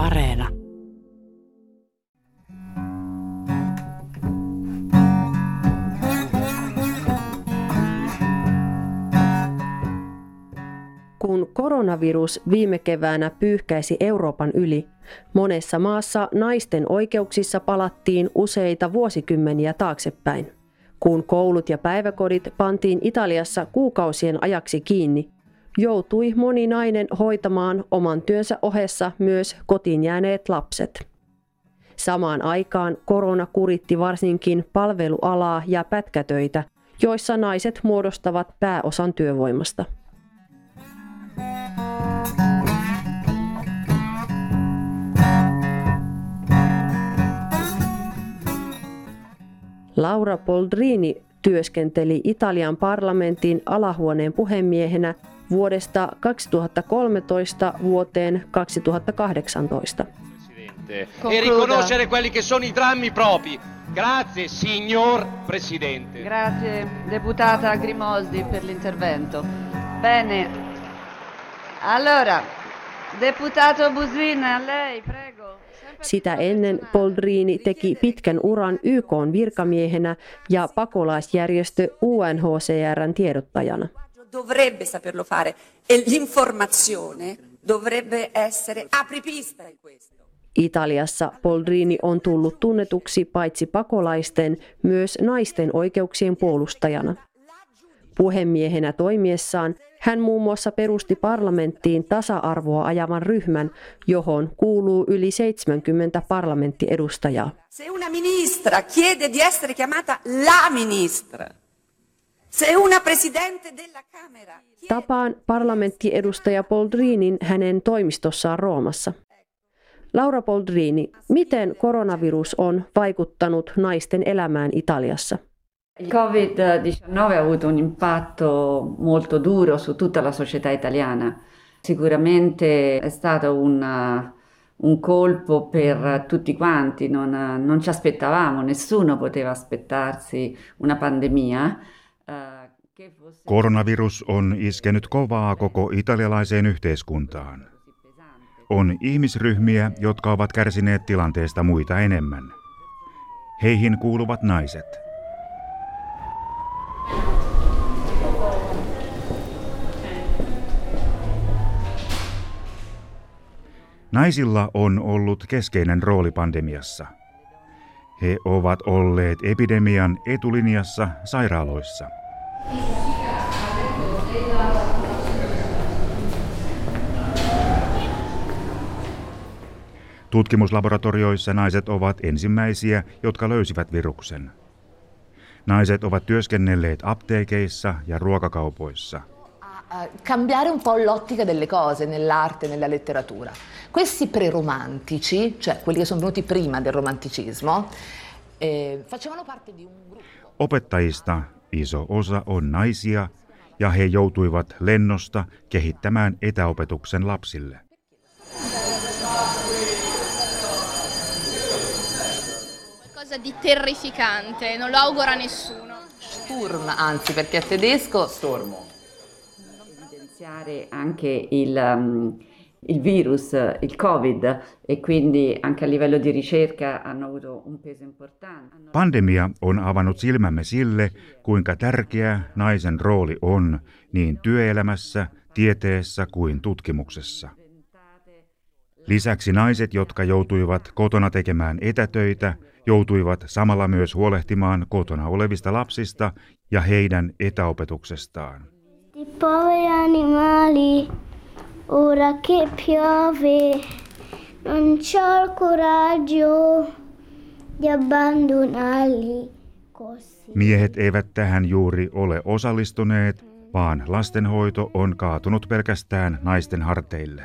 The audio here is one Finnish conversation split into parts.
Areena. Kun koronavirus viime keväänä pyyhkäisi Euroopan yli, monessa maassa naisten oikeuksissa palattiin useita vuosikymmeniä taaksepäin. Kun koulut ja päiväkodit pantiin Italiassa kuukausien ajaksi kiinni, joutui moni nainen hoitamaan oman työnsä ohessa myös kotiin jääneet lapset. Samaan aikaan korona kuritti varsinkin palvelualaa ja pätkätöitä, joissa naiset muodostavat pääosan työvoimasta. Laura Poldrini työskenteli Italian parlamentin alahuoneen puhemiehenä vuodesta 2013 vuoteen 2018. E riconoscere quelli che sono i drammi propri. Grazie signor Presidente. Grazie deputata Grimoldi per l'intervento. Bene. Allora, deputato Busin, a lei, prego. Sitä ennen Poldrini teki pitkän uran YK virkamiehenä ja pakolaisjärjestö UNHCRn tiedottajana. Dovrebbe saperlo fare e l'informazione dovrebbe essere apripista in questo. Italiassa Poldrini on tullut tunnetuksi paitsi pakolaisten, myös naisten oikeuksien puolustajana. Puhemiehenä toimiessaan hän muun muassa perusti parlamenttiin tasa-arvoa ajavan ryhmän, johon kuuluu yli 70 parlamenttiedustajaa. Se una ministra chiede di essere chiamata la ministra, se una presidente della Camera... Tapaan parlamenttiedustaja Poldrinin hänen toimistossaan Roomassa. Laura Poldrini, miten koronavirus on vaikuttanut naisten elämään Italiassa? Il Covid-19 ha avuto un impatto molto duro su tutta la società italiana. Sicuramente è stato un, un colpo per tutti quanti, non, non, ci aspettavamo, nessuno poteva aspettarsi una pandemia. Koronavirus on iskenyt kovaa koko italialaiseen yhteiskuntaan. On ihmisryhmiä, jotka ovat kärsineet tilanteesta muita enemmän. Heihin kuuluvat naiset – Naisilla on ollut keskeinen rooli pandemiassa. He ovat olleet epidemian etulinjassa sairaaloissa. Tutkimuslaboratorioissa naiset ovat ensimmäisiä, jotka löysivät viruksen. Naiset ovat työskennelleet apteekeissa ja ruokakaupoissa. cambiare un po' l'ottica delle cose nell'arte, nella letteratura. Questi preromantici, cioè quelli che sono venuti prima del romanticismo, eh, facevano parte di un gruppo. Opettajista iso osa on naisia ja he joutuivat lennosta kehittämään etäopetuksen lapsille. Qualcosa di terrificante, non lo augura nessuno. Sturm, anzi, perché è tedesco. Stormo. Evidenziare anche il, um, il virus, il Covid e quindi anche a livello di ricerca hanno avuto un peso importante. Pandemia on avannut silmämme sille, kuinka tärkeä naisen rooli on niin työelämässä, tieteessä kuin tutkimuksessa. Lisäksi naiset, jotka joutuivat kotona tekemään etätöitä, joutuivat samalla myös huolehtimaan kotona olevista lapsista ja heidän etäopetuksestaan. Poveri animali ora che piove, non c'ho il coraggio di abbandonarli così. Miehet eivät tähän juuri ole osallistuneet, vaan lastenhoito on kaatunut pelkästään naisten harteille.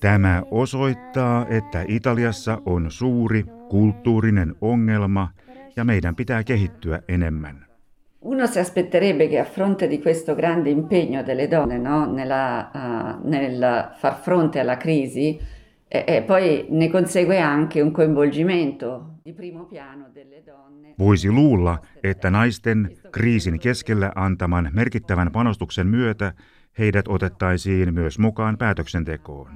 Tämä osoittaa, että Italiassa on suuri kulttuurinen ongelma ja meidän pitää kehittyä enemmän. Uno si aspetterebbe che a fronte di questo grande impegno delle donne no, nella, uh, nel far fronte alla crisi, e, e poi ne consegue anche un coinvolgimento di primo piano delle donne. Voisi luulla, että naisten kriisin keskellä antaman merkittävän panostuksen myötä heidät otettaisiin myös mukaan päätöksentekoon.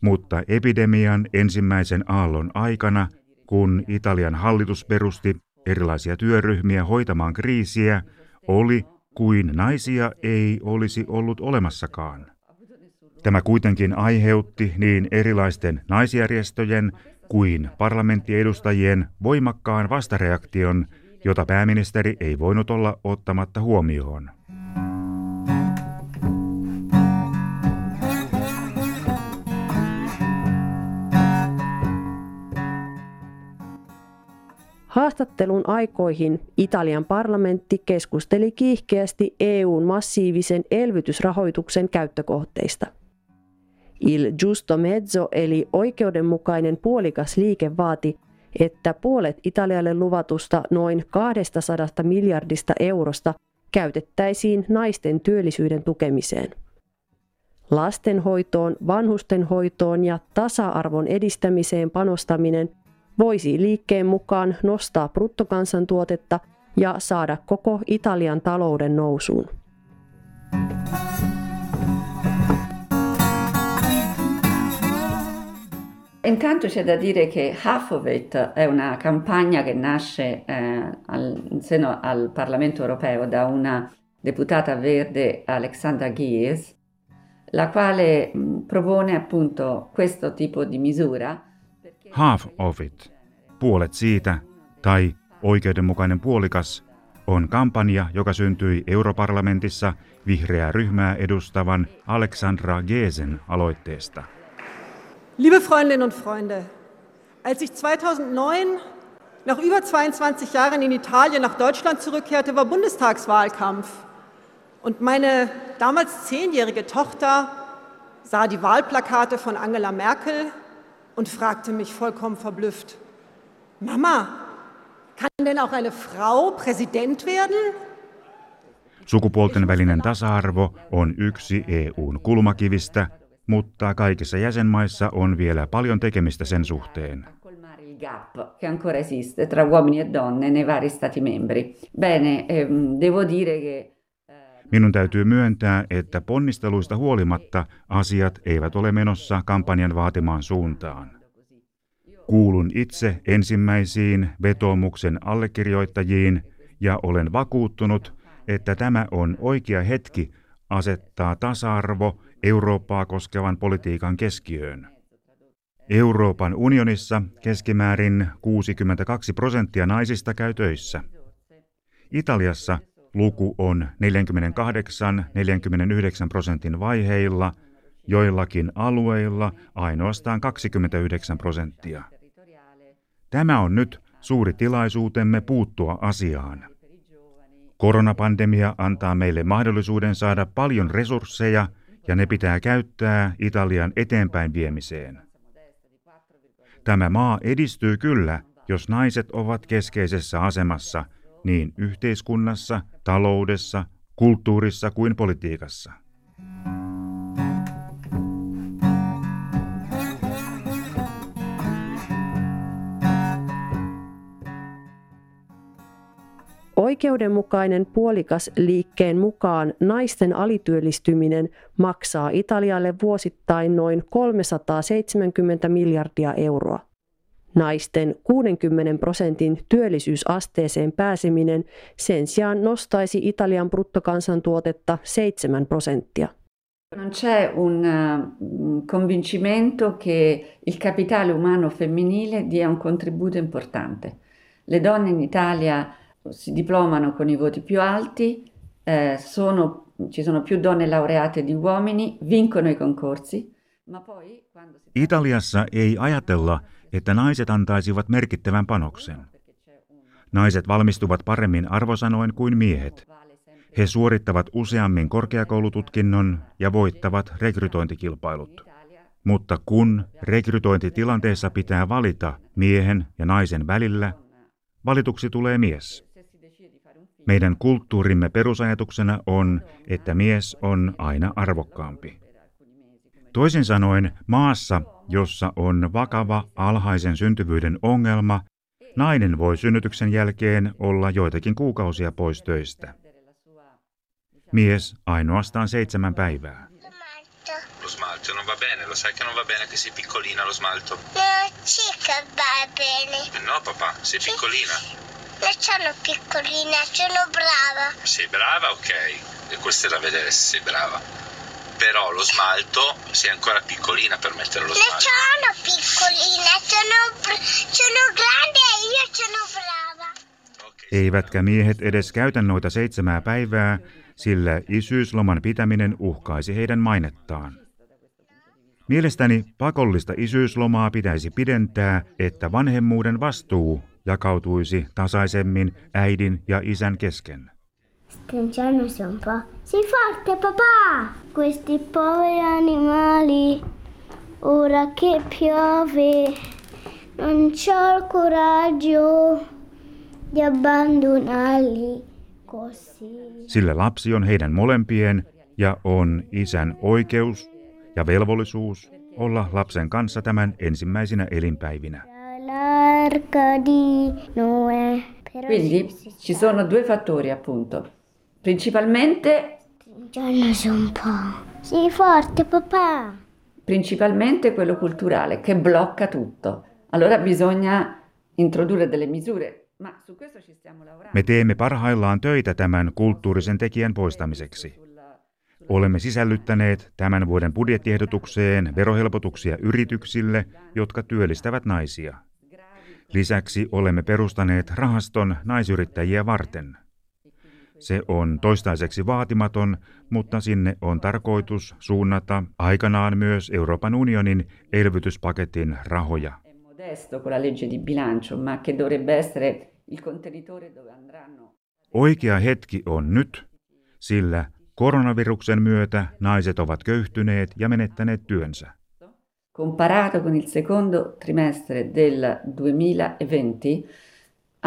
mutta epidemian ensimmäisen aallon aikana, kun Italian hallitus perusti erilaisia työryhmiä hoitamaan kriisiä, oli kuin naisia ei olisi ollut olemassakaan. Tämä kuitenkin aiheutti niin erilaisten naisjärjestöjen kuin parlamenttiedustajien voimakkaan vastareaktion, jota pääministeri ei voinut olla ottamatta huomioon. Haastattelun aikoihin Italian parlamentti keskusteli kiihkeästi EUn massiivisen elvytysrahoituksen käyttökohteista. Il giusto mezzo eli oikeudenmukainen puolikas liike vaati, että puolet Italialle luvatusta noin 200 miljardista eurosta käytettäisiin naisten työllisyyden tukemiseen. Lastenhoitoon, vanhustenhoitoon ja tasa-arvon edistämiseen panostaminen – voisi liikkeen mukaan nostaa bruttokansantuotetta ja saada koko Italian talouden nousuun. Intanto c'è da dire che Half of It è una campagna che nasce eh, al, in seno al Parlamento europeo da una deputata verde Alexandra Gies, la quale propone appunto questo tipo di misura Half of it, puolet siitä, tai oikeudenmukainen puolikas, on kampanja, joka syntyi Europarlamentissa vihreää ryhmää edustavan Alexandra Gesen aloitteesta. Liebe Freundinnen und Freunde, als ich 2009 nach über 22 Jahren in Italien nach Deutschland zurückkehrte, war Bundestagswahlkampf. Und meine damals zehnjährige Tochter sah die Wahlplakate von Angela Merkel und fragte mich vollkommen verblüfft, Mama, kann denn auch eine Frau Präsident werden? Sukupuolten välinen tasa-arvo on yksi EUn kulmakivistä, mutta kaikissa jäsenmaissa on vielä paljon tekemistä sen suhteen. gap che ancora esiste tra uomini e donne nei vari stati membri. Bene, ehm, devo dire che Minun täytyy myöntää, että ponnisteluista huolimatta asiat eivät ole menossa kampanjan vaatimaan suuntaan. Kuulun itse ensimmäisiin vetoomuksen allekirjoittajiin ja olen vakuuttunut, että tämä on oikea hetki asettaa tasa-arvo Eurooppaa koskevan politiikan keskiöön. Euroopan unionissa keskimäärin 62 prosenttia naisista käy töissä. Italiassa Luku on 48-49 prosentin vaiheilla, joillakin alueilla ainoastaan 29 prosenttia. Tämä on nyt suuri tilaisuutemme puuttua asiaan. Koronapandemia antaa meille mahdollisuuden saada paljon resursseja ja ne pitää käyttää Italian eteenpäin viemiseen. Tämä maa edistyy kyllä, jos naiset ovat keskeisessä asemassa – niin yhteiskunnassa, taloudessa, kulttuurissa kuin politiikassa. Oikeudenmukainen puolikas liikkeen mukaan naisten alityöllistyminen maksaa Italialle vuosittain noin 370 miljardia euroa. Naisten 60 prosentin työllisyysasteeseen pääseminen sen sijaan nostaisi Italian bruttokansantuotetta 7 prosenttia. Non c'è un uh, convincimento che il capitale umano femminile dia un contributo importante. Le donne in Italia si diplomano con i voti più alti, eh, sono, ci sono più donne laureate di uomini, vincono i concorsi, ma poi quando si... Italiassa ei ajatella, että naiset antaisivat merkittävän panoksen. Naiset valmistuvat paremmin arvosanoin kuin miehet. He suorittavat useammin korkeakoulututkinnon ja voittavat rekrytointikilpailut. Mutta kun rekrytointitilanteessa pitää valita miehen ja naisen välillä, valituksi tulee mies. Meidän kulttuurimme perusajatuksena on, että mies on aina arvokkaampi. Toisin sanoen, maassa, jossa on vakava alhaisen syntyvyyden ongelma, nainen voi synnytyksen jälkeen olla joitakin kuukausia pois töistä. Mies ainoastaan seitsemän päivää. lo smalto, non va bene, lo sai che non va bene che sei piccolina lo smalto? No, sì che va bene. No papà, sei piccolina. Non sono piccolina, sono brava. Sei brava, ok, e questo è da vedere se sei brava. Però lo smalto sei ancora piccolina per mettere lo Non smalto. sono piccolina, sono, sono grande e io sono brava. Eivätkä miehet edes käytä noita seitsemää päivää, sillä isyysloman pitäminen uhkaisi heidän mainettaan. Mielestäni pakollista isyyslomaa pitäisi pidentää, että vanhemmuuden vastuu jakautuisi tasaisemmin äidin ja isän kesken. Stringiamoci un po'. Sei forte papà! Questi poveri animali, ora che piove, non c'ho il coraggio di abbandonarli così. Sillä lapsi on heidän molempien ja on isän oikeus ja velvollisuus olla lapsen kanssa tämän ensimmäisinä elinpäivinä. Quindi ci sono due fattori appunto. Principalmente, stringiamoci un po'. Sei forte papà! principalmente quello culturale che blocca tutto. Allora bisogna introdurre delle misure, ma su questo ci stiamo lavorando. Me teemme parhaillaan töitä tämän kulttuurisen tekijän poistamiseksi. Olemme sisällyttäneet tämän vuoden budjettiehdotukseen verohelpotuksia yrityksille, jotka työllistävät naisia. Lisäksi olemme perustaneet rahaston naisyrittäjiä varten. Se on toistaiseksi vaatimaton, mutta sinne on tarkoitus suunnata aikanaan myös Euroopan unionin elvytyspaketin rahoja. Oikea hetki on nyt, sillä koronaviruksen myötä naiset ovat köyhtyneet ja menettäneet työnsä. Comparato con il secondo trimestre del 2020,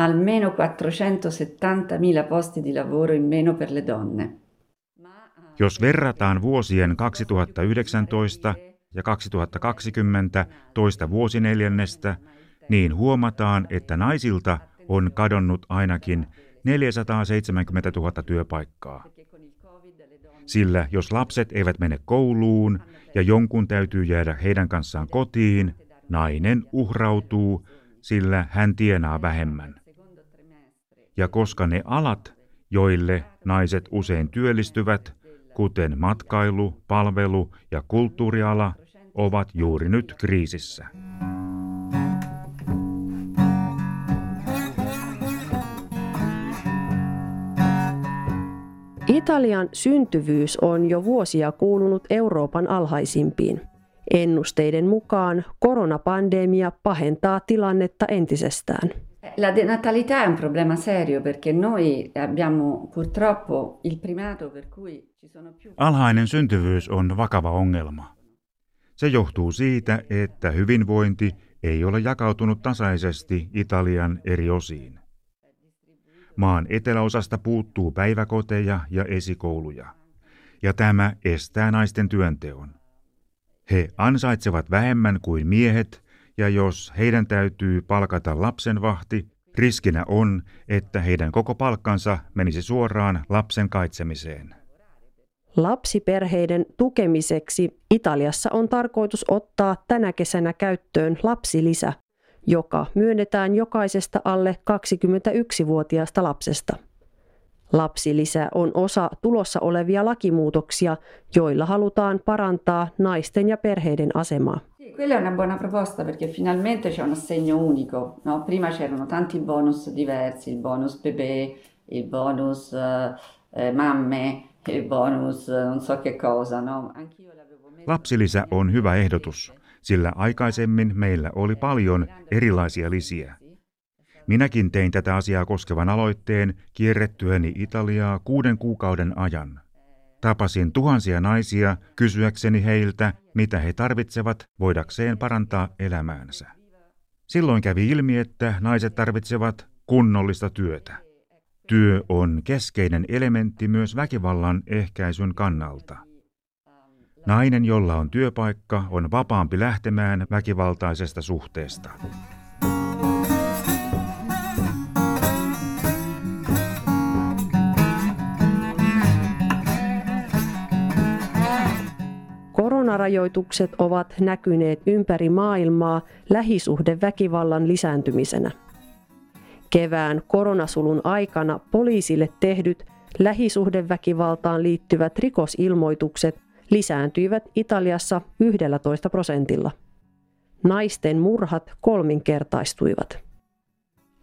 almeno 470.000 posti di lavoro in meno per le donne. Jos verrataan vuosien 2019 ja 2020 toista vuosineljännestä, niin huomataan, että naisilta on kadonnut ainakin 470 000 työpaikkaa. Sillä jos lapset eivät mene kouluun ja jonkun täytyy jäädä heidän kanssaan kotiin, nainen uhrautuu, sillä hän tienaa vähemmän. Ja koska ne alat, joille naiset usein työllistyvät, kuten matkailu, palvelu ja kulttuuriala, ovat juuri nyt kriisissä. Italian syntyvyys on jo vuosia kuulunut Euroopan alhaisimpiin. Ennusteiden mukaan koronapandemia pahentaa tilannetta entisestään. La denatalità è un problema serio perché noi abbiamo purtroppo il primato per cui ci sono più Alhainen syntyvyys on vakava ongelma. Se johtuu siitä, että hyvinvointi ei ole jakautunut tasaisesti Italian eri osiin. Maan eteläosasta puuttuu päiväkoteja ja esikouluja, ja tämä estää naisten työnteon. He ansaitsevat vähemmän kuin miehet, ja jos heidän täytyy palkata lapsenvahti, riskinä on, että heidän koko palkkansa menisi suoraan lapsen kaitsemiseen. Lapsiperheiden tukemiseksi Italiassa on tarkoitus ottaa tänä kesänä käyttöön lapsilisä, joka myönnetään jokaisesta alle 21-vuotiaasta lapsesta. Lapsilisä on osa tulossa olevia lakimuutoksia, joilla halutaan parantaa naisten ja perheiden asemaa. Quella è una buona proposta perché finalmente c'è un assegno unico. no? Prima c'erano tanti bonus diversi, il bonus bebè, il bonus eh, eh, mamme, il bonus eh, non so che cosa. No? Lapsilisä on hyvä ehdotus, sillä aikaisemmin meillä oli paljon erilaisia lisiä. Minäkin tein tätä asiaa koskevan aloitteen kierrettyäni Italiaa kuuden kuukauden ajan. Tapasin tuhansia naisia kysyäkseni heiltä, mitä he tarvitsevat voidakseen parantaa elämäänsä. Silloin kävi ilmi, että naiset tarvitsevat kunnollista työtä. Työ on keskeinen elementti myös väkivallan ehkäisyn kannalta. Nainen, jolla on työpaikka, on vapaampi lähtemään väkivaltaisesta suhteesta. Rajoitukset ovat näkyneet ympäri maailmaa lähisuhdeväkivallan lisääntymisenä. Kevään koronasulun aikana poliisille tehdyt lähisuhdeväkivaltaan liittyvät rikosilmoitukset lisääntyivät Italiassa 11 prosentilla. Naisten murhat kolminkertaistuivat.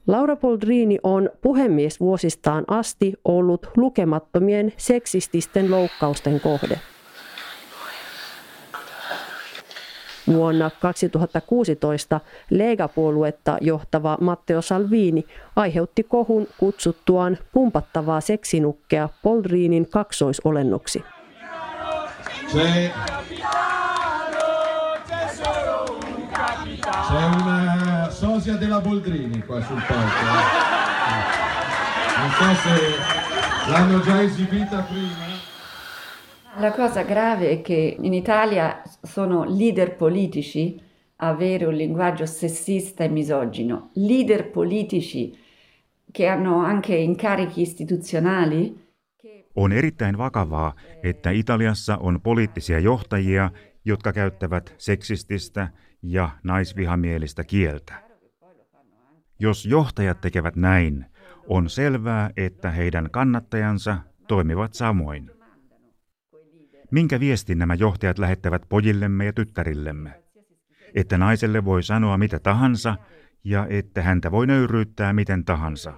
Laura Poldrini on puhemies vuosistaan asti ollut lukemattomien seksististen loukkausten kohde. Vuonna 2016 Lega-puoluetta johtava Matteo Salvini aiheutti kohun kutsuttuaan pumpattavaa seksinukkea Poldrinin kaksoisolennoksi. C'è, c'è una sosia della Boldrini qua sul palco. Non so se l'hanno già esibita prima. La cosa grave è che in Italia sono leader politici avere un linguaggio sessista e misogino, leader politici che hanno anche incarichi istituzionali On erittäin vakavaa, että Italiassa on poliittisia johtajia, jotka käyttävät seksististä ja naisvihamielistä kieltä. Jos johtajat tekevät näin, on selvää, että heidän kannattajansa toimivat samoin. Minkä viestin nämä johtajat lähettävät pojillemme ja tyttärillemme? Että naiselle voi sanoa mitä tahansa ja että häntä voi nöyryyttää miten tahansa.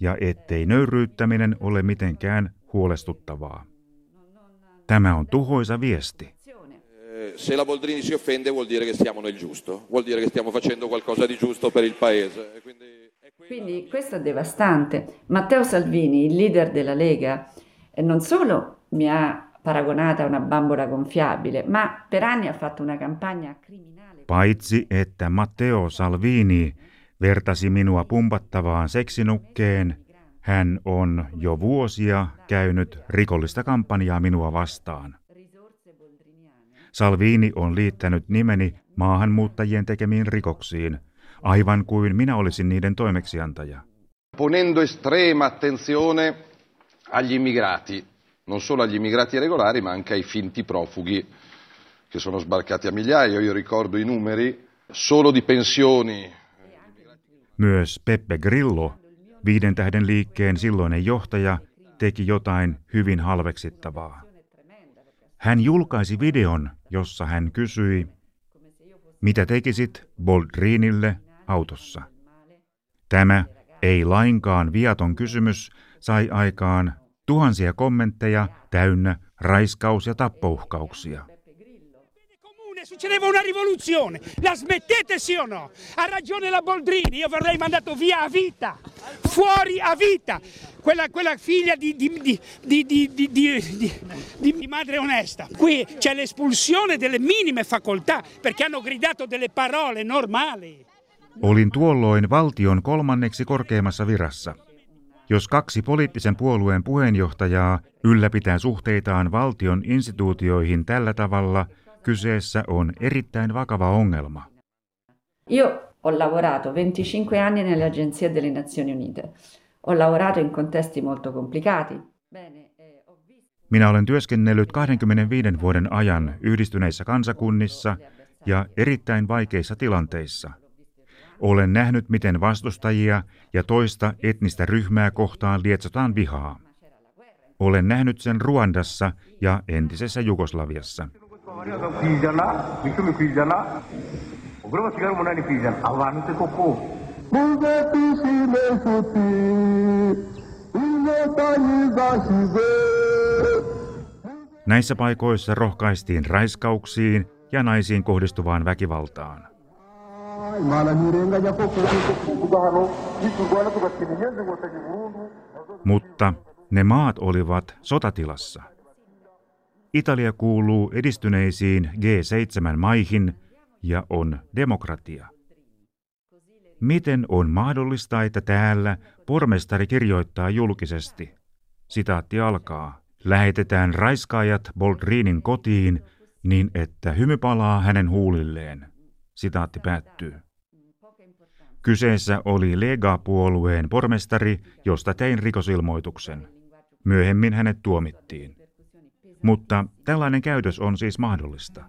Ja ettei nöyryyttäminen ole mitenkään huolestuttavaa. Tämä on tuhoisa viesti. Se la Boldrini si offende vuol dire che siamo nel giusto, vuol dire che stiamo facendo qualcosa di giusto per il paese. E quindi, quindi questo è devastante. Matteo Salvini, il leader della Lega, non solo mi ha paragonata a una bambola gonfiabile, ma per anni ha fatto una campagna criminale. Paitsi että Matteo Salvini vertasi minua pumpattavaan seksinukkeen, hän on jo vuosia käynyt rikollista kampanjaa minua vastaan. Salvini on liittänyt nimeni maahanmuuttajien tekemiin rikoksiin, aivan kuin minä olisin niiden toimeksiantaja. Ponendo estrema attenzione agli immigrati, non solo agli immigrati regolari, ma anche ai finti profughi che sono sbarcati a migliaia. Io ricordo i numeri solo di pensioni. Myös Peppe Grillo Viiden tähden liikkeen silloinen johtaja teki jotain hyvin halveksittavaa. Hän julkaisi videon, jossa hän kysyi, mitä tekisit Boldrinille autossa. Tämä ei lainkaan viaton kysymys sai aikaan tuhansia kommentteja täynnä raiskaus- ja tappouhkauksia. succedeva una rivoluzione. La smettete sì o no? Ha ragione la Boldrini, io verrei mandato via a vita, fuori a vita. Quella, quella figlia di, di, di, di, madre onesta. Qui c'è l'espulsione delle minime facoltà perché hanno gridato delle parole normali. Olin tuolloin valtion kolmanneksi korkeimmassa virassa. Jos kaksi poliittisen puolueen puheenjohtajaa ylläpitää suhteitaan valtion instituutioihin tällä tavalla – Kyseessä on erittäin vakava ongelma. Io ho lavorato 25 anni nelle agenzie delle Nazioni Unite. Ho lavorato in contesti molto complicati. Eh, Minä olen työskennellyt 25 vuoden ajan yhdistyneissä kansakunnissa ja erittäin vaikeissa tilanteissa. Olen nähnyt, miten vastustajia ja toista etnistä ryhmää kohtaan lietsotaan vihaa. Olen nähnyt sen Ruandassa ja entisessä Jugoslaviassa. bariyaga ku ijana icumi ku ijana ubwo basigara Mutta ne maat olivat sotatilassa. Italia kuuluu edistyneisiin G7-maihin ja on demokratia. Miten on mahdollista, että täällä pormestari kirjoittaa julkisesti, sitaatti alkaa, lähetetään raiskaajat Boldrinin kotiin niin, että hymy palaa hänen huulilleen. Sitaatti päättyy. Kyseessä oli Lega-puolueen pormestari, josta tein rikosilmoituksen. Myöhemmin hänet tuomittiin. Mutta tällainen käytös on siis mahdollista.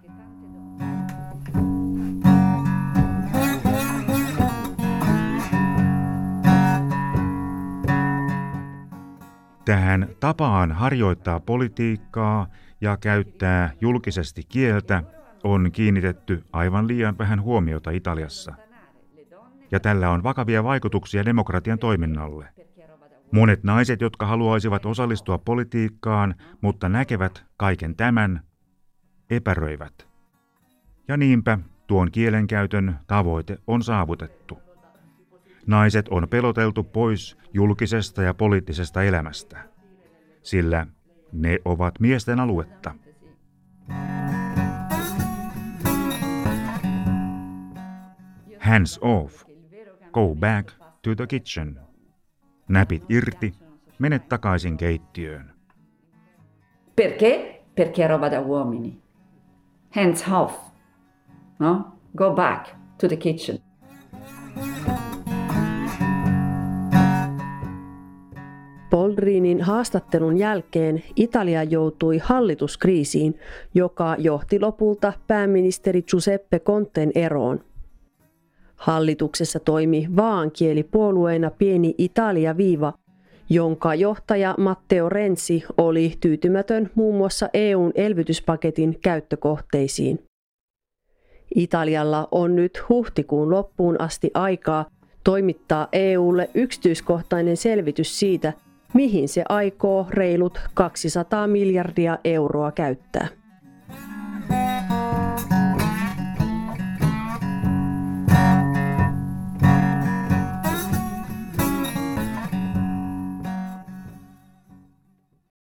Tähän tapaan harjoittaa politiikkaa ja käyttää julkisesti kieltä on kiinnitetty aivan liian vähän huomiota Italiassa. Ja tällä on vakavia vaikutuksia demokratian toiminnalle. Monet naiset, jotka haluaisivat osallistua politiikkaan, mutta näkevät kaiken tämän, epäröivät. Ja niinpä tuon kielenkäytön tavoite on saavutettu. Naiset on peloteltu pois julkisesta ja poliittisesta elämästä, sillä ne ovat miesten aluetta. Hands off. Go back to the kitchen. Näpit irti, mene takaisin keittiöön. Perché? Perché è roba da uomini. Hands off. No? Go back to the kitchen. Boldrinin haastattelun jälkeen Italia joutui hallituskriisiin, joka johti lopulta pääministeri Giuseppe Conten eroon. Hallituksessa toimi vaankielipuolueena pieni Italia-viiva, jonka johtaja Matteo Renzi oli tyytymätön muun muassa EUn elvytyspaketin käyttökohteisiin. Italialla on nyt huhtikuun loppuun asti aikaa toimittaa EUlle yksityiskohtainen selvitys siitä, mihin se aikoo reilut 200 miljardia euroa käyttää.